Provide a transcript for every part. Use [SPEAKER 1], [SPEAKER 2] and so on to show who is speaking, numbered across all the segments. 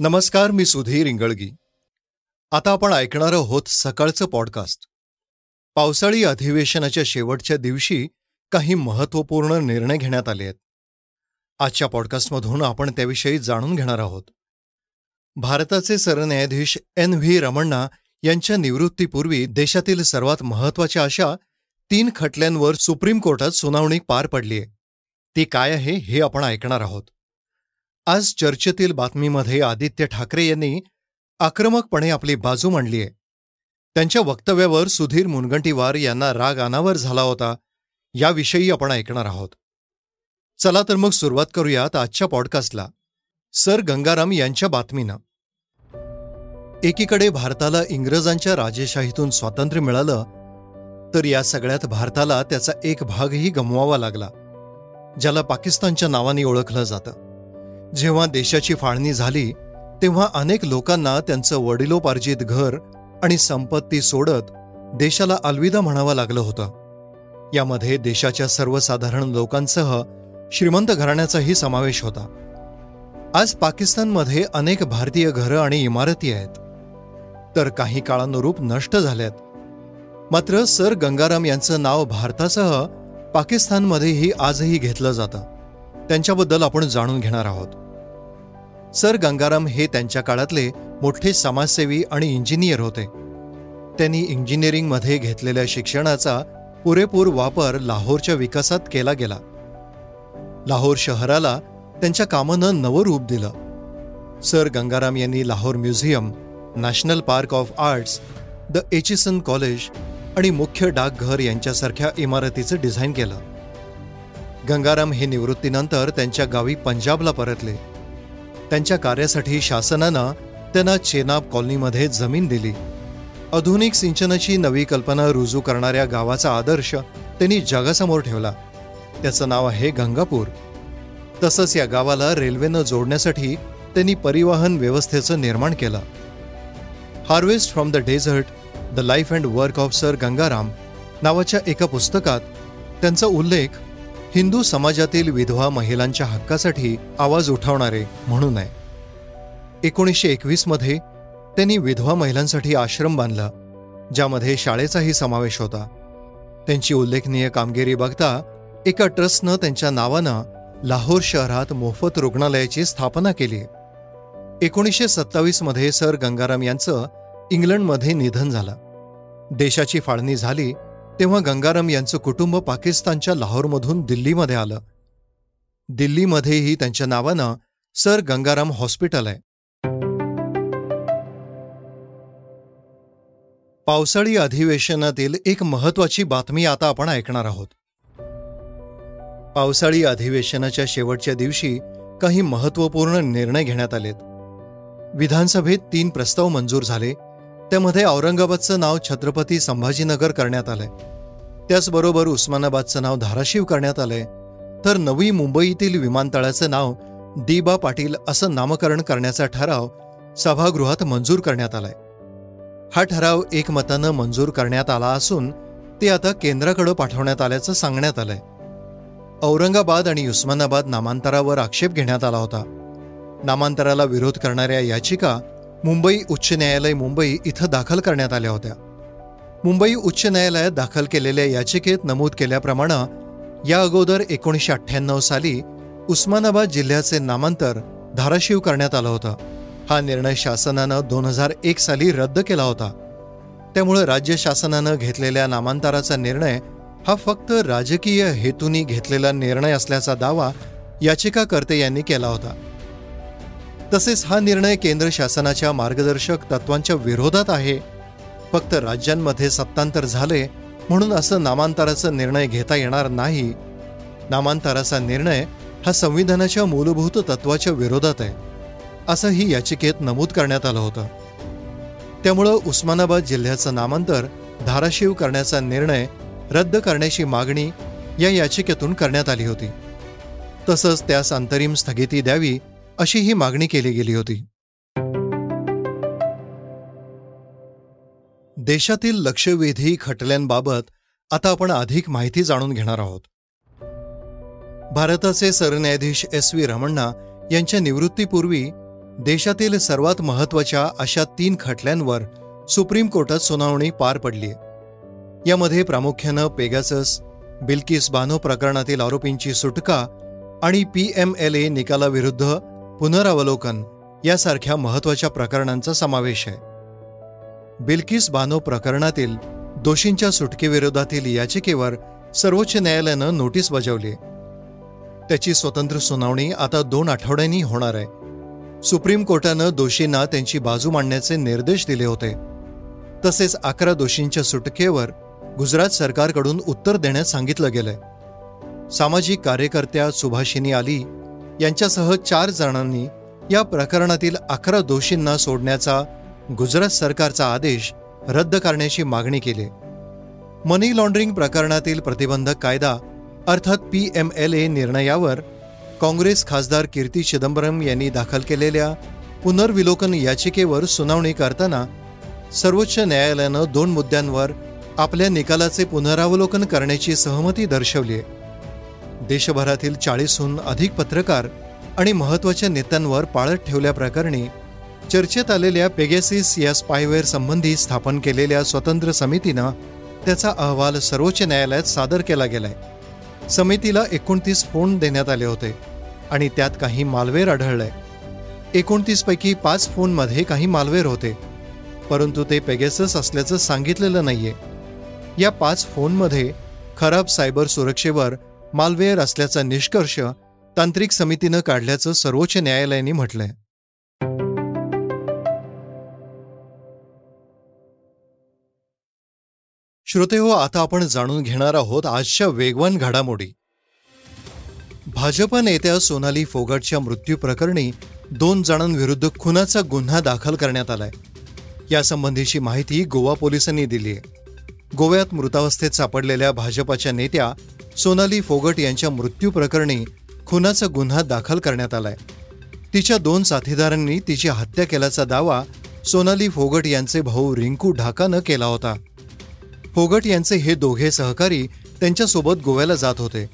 [SPEAKER 1] नमस्कार मी सुधीर इंगळगी. आता आपण ऐकणार आहोत सकाळचं पॉडकास्ट पावसाळी अधिवेशनाच्या शेवटच्या दिवशी काही महत्त्वपूर्ण निर्णय घेण्यात आले आहेत. आजच्या पॉडकास्टमधून आपण त्याविषयी जाणून घेणार आहोत. भारताचे सरन्यायाधीश एन व्ही रमण्णा यांच्या निवृत्तीपूर्वी देशातील सर्वात महत्त्वाच्या अशा तीन खटल्यांवर सुप्रीम कोर्टात सुनावणी पार पडली आहे ती काय आहे हे आपण ऐकणार आहोत. आज चर्चेतील बातमीमध्ये आदित्य ठाकरे यांनी आक्रमकपणे आपली बाजू मांडली आहे. त्यांच्या वक्तव्यावर सुधीर मुनगंटीवार यांना राग अनावर झाला होता याविषयी आपण ऐकणार आहोत. चला तर मग सुरुवात करूयात आजच्या पॉडकास्टला. सर गंगाराम यांच्या बातमीनं. एकीकडे भारताला इंग्रजांच्या राजेशाहीतून स्वातंत्र्य मिळालं तर या सगळ्यात भारताला त्याचा एक भागही गमवावा लागला ज्याला पाकिस्तानच्या नावाने ओळखलं जातं. जेव्हा देशाची फाळणी झाली तेव्हा अनेक लोकांना त्यांचं वडिलोपार्जित घर आणि संपत्ती सोडत देशाला अलविदा म्हणावं लागलं होतं. यामध्ये देशाच्या सर्वसाधारण लोकांसह श्रीमंत घराण्याचाही समावेश होता. आज पाकिस्तानमध्ये अनेक भारतीय घरं आणि इमारती आहेत. तर काही काळानुरूप नष्ट झाल्यात. मात्र सर गंगाराम यांचं नाव भारतासह पाकिस्तानमध्येही आजही घेतलं जातं. त्यांच्याबद्दल आपण जाणून घेणार आहोत. सर गंगाराम हे त्यांच्या काळातले मोठे समाजसेवी आणि इंजिनियर होते. त्यांनी इंजिनिअरिंगमध्ये घेतलेल्या शिक्षणाचा पुरेपूर वापर लाहोरच्या विकासात केला गेला. लाहोर शहराला त्यांच्या कामानं नवं रूप दिलं. सर गंगाराम यांनी Lahore museum national park of arts the Aitchison college आणि मुख्य डाकघर यांच्यासारख्या इमारतीचं डिझाईन केलं. गंगाराम हे निवृत्तीनंतर त्यांच्या गावी पंजाबला परतले. त्यांच्या कार्यासाठी शासनानं त्यांना चेनाब कॉलनीमध्ये जमीन दिली. आधुनिक सिंचनाची नवी कल्पना रुजू करणाऱ्या गावाचा आदर्श त्यांनी जगासमोर ठेवला. त्याचं नाव आहे गंगापूर. तसंच या गावाला रेल्वेनं जोडण्यासाठी त्यांनी परिवहन व्यवस्थेचं निर्माण केलं. Harvest from the desert the life and work of sir Ganga Ram नावाच्या एका पुस्तकात त्यांचा उल्लेख हिंदू समाजातील विधवा महिलांच्या हक्कासाठी आवाज उठवणारे म्हणून आहे. एकोणीसशे एकवीसमध्ये त्यांनी विधवा महिलांसाठी आश्रम बांधला ज्यामध्ये शाळेचाही समावेश होता. त्यांची उल्लेखनीय कामगिरी बघता एका ट्रस्टनं त्यांच्या नावानं लाहोर शहरात मोफत रुग्णालयाची स्थापना केली. एकोणीसशे सत्तावीसमध्ये सर गंगाराम यांचं इंग्लंडमध्ये निधन झालं. देशाची फाळणी झाली तेव्हा गंगाराम यांचं कुटुंब पाकिस्तानच्या लाहोरमधून दिल्लीमध्ये आलं. दिल्लीमध्येही त्यांच्या नावानं सर गंगाराम हॉस्पिटल आहे. पावसाळी अधिवेशनातील एक महत्वाची बातमी आता आपण ऐकणार आहोत. पावसाळी अधिवेशनाच्या शेवटच्या दिवशी काही महत्त्वपूर्ण निर्णय घेण्यात आलेत. विधानसभेत तीन प्रस्ताव मंजूर झाले त्यामध्ये औरंगाबादचं नाव छत्रपती संभाजीनगर करण्यात आलंय. त्याचबरोबर उस्मानाबादचं नाव धाराशिव करण्यात आलंय. तर नवी मुंबईतील विमानतळाचं नाव दिबा पाटील असं नामकरण करण्याचा ठराव सभागृहात मंजूर करण्यात आलाय. हा ठराव एकमतानं मंजूर करण्यात आला असून ते आता केंद्राकडे पाठवण्यात आल्याचं सांगण्यात आलंय. औरंगाबाद आणि उस्मानाबाद नामांतरावर आक्षेप घेण्यात आला होता. नामांतराला विरोध करणाऱ्या याचिका मुंबई उच्च न्यायालय मुंबई इथं दाखल करण्यात आल्या होत्या. मुंबई उच्च न्यायालयात दाखल केलेल्या याचिकेत नमूद केल्याप्रमाणे या अगोदर एकोणीसशे अठ्ठ्याण्णव साली उस्मानाबाद जिल्ह्याचे नामांतर धाराशिव करण्यात आलं होतं. हा निर्णय शासनानं दोन हजार एक साली रद्द केला होता. त्यामुळे राज्य शासनानं घेतलेल्या नामांतराचा निर्णय हा फक्त राजकीय हेतूनी घेतलेला निर्णय असल्याचा दावा याचिकाकर्ते यांनी केला होता. तसेच हा निर्णय केंद्र शासनाच्या मार्गदर्शक तत्वांच्या विरोधात आहे. फक्त राज्यांमध्ये सत्तांतर झाले म्हणून असं नामांतराचा निर्णय घेता येणार नाही. नामांतराचा निर्णय हा संविधानाच्या मूलभूत तत्वाच्या विरोधात आहे असंही याचिकेत नमूद करण्यात आलं होतं. त्यामुळं उस्मानाबाद जिल्ह्याचं नामांतर धाराशिव करण्याचा निर्णय रद्द करण्याची मागणी या याचिकेतून करण्यात आली होती. तसंच त्यास अंतरिम स्थगिती द्यावी अशी ही मागणी केली गेली होती. देशातील लक्षवेधी खटल्यांबाबत आता आपण अधिक माहिती जाणून घेणार आहोत. भारताचे सरन्यायाधीश एस व्ही रमण्णा यांच्या निवृत्तीपूर्वी देशातील सर्वात महत्त्वाच्या अशा तीन खटल्यांवर सुप्रीम कोर्टात सुनावणी पार पडली यामध्ये प्रामुख्यानं पेगासस बिल्किस बानो प्रकरणातील आरोपींची सुटका आणि पी एम एल ए निकालाविरुद्ध पुनरावलोकन यासारख्या महत्त्वाच्या प्रकरणांचा समावेश आहे. बिल्किस बानो प्रकरणातील दोषींच्या सुटकेविरोधातील याचिकेवर सर्वोच्च न्यायालयानं नोटीस बजावली त्याची स्वतंत्र सुनावणी आता दोन आठवड्यांनी होणार आहे. सुप्रीम कोर्टानं दोषींना त्यांची बाजू मांडण्याचे निर्देश दिले होते. तसेच अकरा दोषींच्या सुटकेवर गुजरात सरकारकडून उत्तर देण्यास सांगितलं गेलंय. सामाजिक कार्यकर्त्या सुभाषिनी आली यांच्यासह चार जणांनी या प्रकरणातील अकरा दोषींना सोडण्याचा गुजरात सरकारचा आदेश रद्द करण्याची मागणी केली. मनी लॉन्ड्रिंग प्रकरणातील प्रतिबंधक कायदा अर्थात पी एम एल ए निर्णयावर काँग्रेस खासदार कीर्ती चिदंबरम यांनी दाखल केलेल्या पुनर्विलोकन याचिकेवर सुनावणी करताना सर्वोच्च न्यायालयानं दोन मुद्द्यांवर आपल्या निकालाचे पुनरावलोकन करण्याची सहमती दर्शवली देशभरातील चाळीसहून अधिक पत्रकार आणि महत्त्वाच्या नेत्यांवर पाळत ठेवल्याप्रकरणी चर्चेत आलेल्या पेगेसिस या स्पायवेअर संबंधी स्थापन केलेल्या स्वतंत्र समितीनं त्याचा अहवाल सर्वोच्च न्यायालयात सादर केला गेलाय. समितीला एकोणतीस फोन देण्यात आले होते आणि त्यात काही मालवेर आढळलंय. एकोणतीसपैकी पाच फोनमध्ये काही मालवेर होते परंतु ते पेगेसस असल्याचं सांगितलेलं नाहीये. या पाच फोनमध्ये खराब सायबर सुरक्षेवर मालवेअर असल्याचा निष्कर्ष तांत्रिक समितीनं काढल्याचं सर्वोच्च न्यायालयाने म्हटलंय. श्रोते हो आता आपण जाणून घेणार आहोत आजच्या वेगवान घडामोडी. भाजप नेत्या सोनाली फोगटच्या मृत्यू प्रकरणी दोन जणांविरुद्ध खुनाचा गुन्हा दाखल करण्यात आलाय. यासंबंधीची माहिती गोवा पोलिसांनी दिली आहे गोव्यात मृतावस्थेत सापडलेल्या भाजपाच्या नेत्या सोनाली फोगट यांच्या मृत्यू प्रकरणी खुनाचा गुन्हा दाखल करण्यात आलाय. तिच्या दोन साथीदारांनी तिची हत्या केल्याचा दावा सोनाली फोगट यांचे भाऊ रिंकू ढाकानं केला होता. फोगट यांचे हे दोघे सहकारी त्यांच्यासोबत गोव्याला जात होते.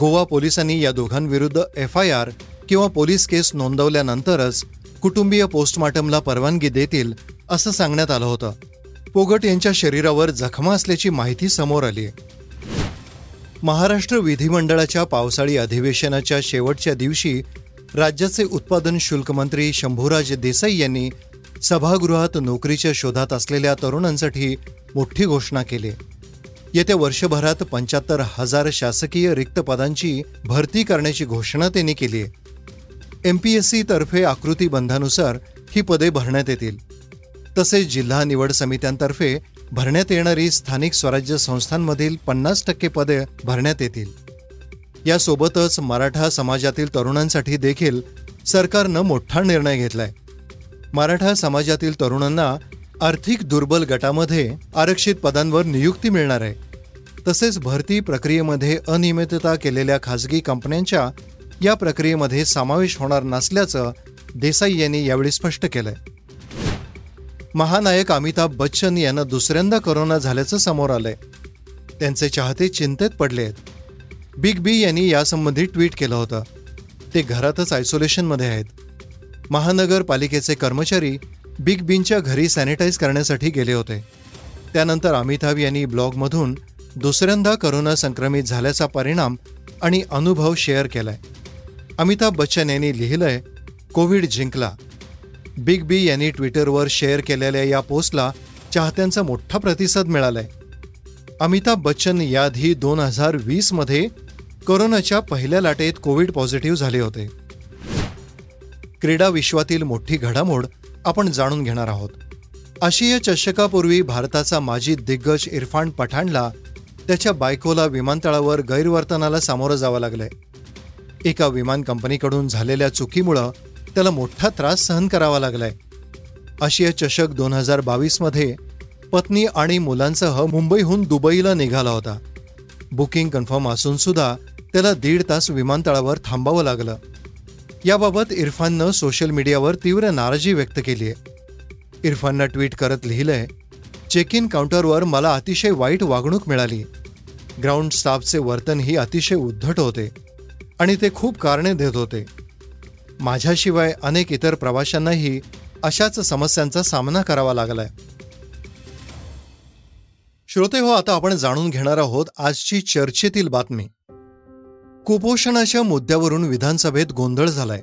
[SPEAKER 1] गोवा पोलिसांनी या दोघांविरुद्ध एफ आय आर किंवा पोलीस केस नोंदवल्यानंतरच कुटुंबीय पोस्टमॉर्टमला परवानगी देतील असं सांगण्यात आलं होतं. पोगट यांच्या शरीरावर जखमा असल्याची माहिती समोर आली महाराष्ट्र विधिमंडळाच्या पावसाळी अधिवेशनाच्या शेवटच्या दिवशी राज्याचे उत्पादन शुल्क मंत्री शंभूराज देसाई यांनी सभागृहात नोकरीच्या शोधात असलेल्या तरुणांसाठी मोठी घोषणा केली. येत्या वर्षभरात पंच्याहत्तर हजार शासकीय रिक्त पदांची भरती करण्याची घोषणा त्यांनी केली. आहे पी एस आकृती बंधानुसार ही पदे भरण्यात येतील. तसेच जिल्हा निवड समित्यांतर्फे भरण्यात येणारी स्थानिक स्वराज्य संस्थांमधील पन्नास टक्के पदे भरण्यात येतील. यासोबतच मराठा समाजातील तरुणांसाठी देखील सरकारनं मोठा निर्णय घेतलाय. मराठा समाजातील तरुणांना आर्थिक दुर्बल गटामध्ये आरक्षित पदांवर नियुक्ती मिळणार आहे. तसेच भरती प्रक्रियेमध्ये अनियमितता केलेल्या खासगी कंपन्यांच्या या प्रक्रियेमध्ये समावेश होणार नसल्याचं देसाई यांनी यावेळी स्पष्ट केलंय. महानायक अमिताभ बच्चन यांना दुसऱ्यांदा करोना झाल्याचं समोर आलंय. त्यांचे चाहते चिंतेत पडले आहेत. बिग बी यांनी यासंबंधी ट्विट केलं होतं. ते घरातच आयसोलेशनमध्ये आहेत. महानगरपालिकेचे कर्मचारी बिग बींच्या घरी सॅनिटाईज करण्यासाठी गेले होते. त्यानंतर अमिताभ यांनी ब्लॉगमधून दुसऱ्यांदा करोना संक्रमित झाल्याचा परिणाम आणि अनुभव शेअर केलाय. अमिताभ बच्चन यांनी लिहिलंय कोविड जिंकला. बिग बी यांनी ट्विटरवर शेअर केलेल्या या पोस्टला चाहत्यांचा मोठा प्रतिसाद मिळालाय. अमिताभ बच्चन याआधी दोन हजार वीसमध्ये कोरोनाच्या पहिल्या लाटेत कोविड पॉझिटिव्ह झाले होते. क्रीडा विश्वातील मोठी घडामोड आपण जाणून घेणार आहोत. आशिया चषकापूर्वी भारताचा माजी दिग्गज इरफान पठाणला त्याच्या बायकोला विमानतळावर गैरवर्तनाला सामोरं जावं लागलंय. एका विमान कंपनीकडून झालेल्या चुकीमुळं त्याला मोठा त्रास सहन करावा लागलाय. आशिया चषक दोन हजार बावीसमध्ये पत्नी आणि मुलांसह मुंबईहून दुबईला निघाला होता. बुकिंग कन्फर्म असून सुद्धा त्याला दीड तास विमानतळावर थांबावं लागलं. याबाबत इरफाननं सोशल मीडियावर तीव्र नाराजी व्यक्त केली आहे. इरफाननं ट्विट करत लिहिलंय चेक इन काउंटरवर मला अतिशय वाईट वागणूक मिळाली. ग्राउंड स्टाफचे वर्तनही अतिशय उद्धट होते आणि ते खूप कारणे देत होते. माझ्याशिवाय अनेक इतर प्रवाशांनाही अशाच समस्यांचा सामना करावा लागलाय. श्रोते हो आता आपण जाणून घेणार आहोत आजची चर्चेतील बातमी. कुपोषणाच्या मुद्द्यावरून विधानसभेत गोंधळ झालाय.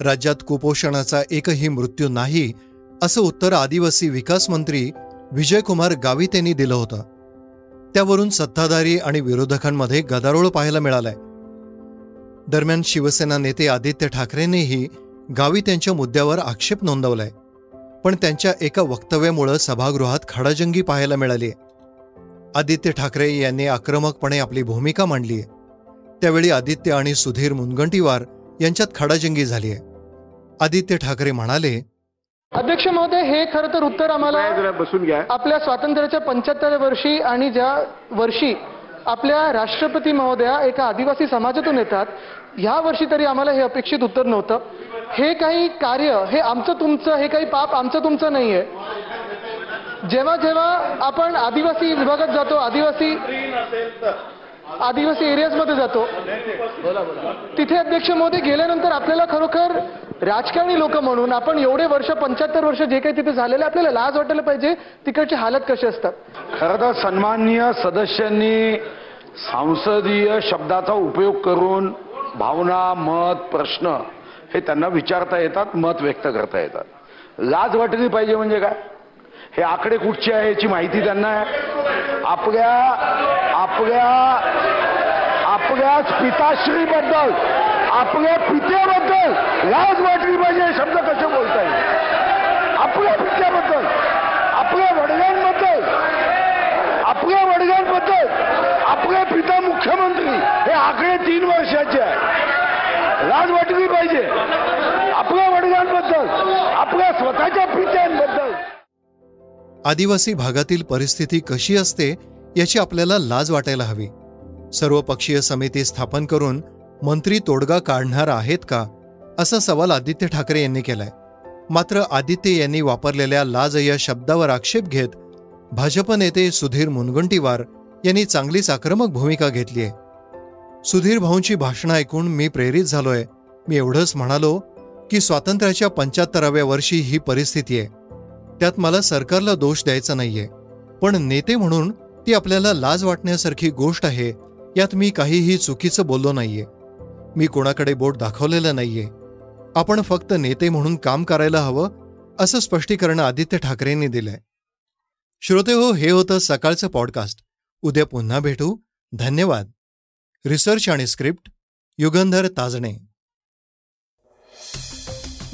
[SPEAKER 1] राज्यात कुपोषणाचा एकही मृत्यू नाही असं उत्तर आदिवासी विकास मंत्री विजयकुमार गावित यांनी दिलं होतं. त्यावरून सत्ताधारी आणि विरोधकांमध्ये गदारोळ पाहायला मिळालाय. दरम्यान शिवसेना नेते आदित्य ठाकरेंनीही गावित यांच्या मुद्द्यावर आक्षेप नोंदवलाय. पण त्यांच्या एका वक्तव्यामुळं सभागृहात खडाजंगी पाहायला मिळाली आदित्य ठाकरे यांनी आक्रमकपणे आपली भूमिका मांडली आहे त्यावेळी आदित्य आणि सुधीर मुनगंटीवार यांच्यात खडाजंगी झाली आहे आदित्य ठाकरे म्हणाले
[SPEAKER 2] अध्यक्ष महोदय हे खरं तर उत्तर आम्हाला
[SPEAKER 3] बसून घ्या.
[SPEAKER 2] आपल्या स्वातंत्र्याच्या पंच्याहत्तर वर्षी आणि ज्या वर्षी आपल्या राष्ट्रपती महोदया एका आदिवासी समाजातून येतात. ह्या वर्षी तरी आम्हाला हे अपेक्षित उत्तर नव्हतं. हे काही कार्य हे आमचं तुमचं हे काही पाप आमचं तुमचं नाहीये. जेव्हा जेव्हा आपण आदिवासी विभागात जातो आदिवासी आदिवासी एरियाजमध्ये जातो तिथे अध्यक्ष मोदी गेल्यानंतर आपल्याला खरोखर राजकारणी लोक म्हणून आपण एवढे वर्ष पंच्याहत्तर वर्ष जे काही तिथे झालेलं आपल्याला लाज वाटायला पाहिजे तिकडची हालत कशी असतात?
[SPEAKER 3] खरं तर सन्माननीय सदस्यांनी सांसदीय शब्दाचा उपयोग करून भावना मत प्रश्न हे त्यांना विचारता येतात मत व्यक्त करता येतात. लाज वाटली पाहिजे म्हणजे काय? हे आकडे कुठचे आहे याची माहिती त्यांना आहे? आपल्या आपल्या आपल्याच पिताश्रीबद्दल आपल्या पित्याबद्दल लाज वाटली पाहिजे हे शब्द कसे बोलता येईल? आपल्या पित्याबद्दल आपल्या वडिलांबद्दल आपल्या वडिलांबद्दल आपले पिता मुख्यमंत्री हे आकडे तीन वर्षाचे आहे. लाज वाटली पाहिजे. आपल्या वडिलांबद्दल आपल्या स्वतःच्या पित्यांबद्दल.
[SPEAKER 1] आदिवासी भागातील परिस्थिती कशी असते याची आपल्याला लाज वाटायला हवी. सर्वपक्षीय समिती स्थापन करून मंत्री तोडगा काढणार आहेत का? असा सवाल आदित्य ठाकरे यांनी केलाय. मात्र आदित्य यांनी वापरलेल्या लाज या शब्दावर आक्षेप घेत भाजप नेते सुधीर मुनगंटीवार यांनी चांगलीच आक्रमक भूमिका घेतलीय. सुधीर भाऊंची भाषणं ऐकून मी प्रेरित झालोय. मी एवढंच म्हणालो की स्वातंत्र्याच्या पंच्याहत्तराव्या वर्षी ही परिस्थिती आहे. त्यात मला सरकारला दोष द्यायचा नाहीये. पण नेते म्हणून ती आपल्याला लाज वाटण्यासारखी गोष्ट आहे यात मी काहीही चुकीचं बोललो नाहीये. मी कोणाकडे बोट दाखवलेलं नाहीये. आपण फक्त नेते म्हणून काम करायला हवं असं स्पष्टीकरण आदित्य ठाकरेंनी दिलंय. श्रोते हो हे होतं सकाळचं पॉडकास्ट. उद्या पुन्हा भेटू. धन्यवाद. रिसर्च आणि स्क्रिप्ट युगंधर ताजणे.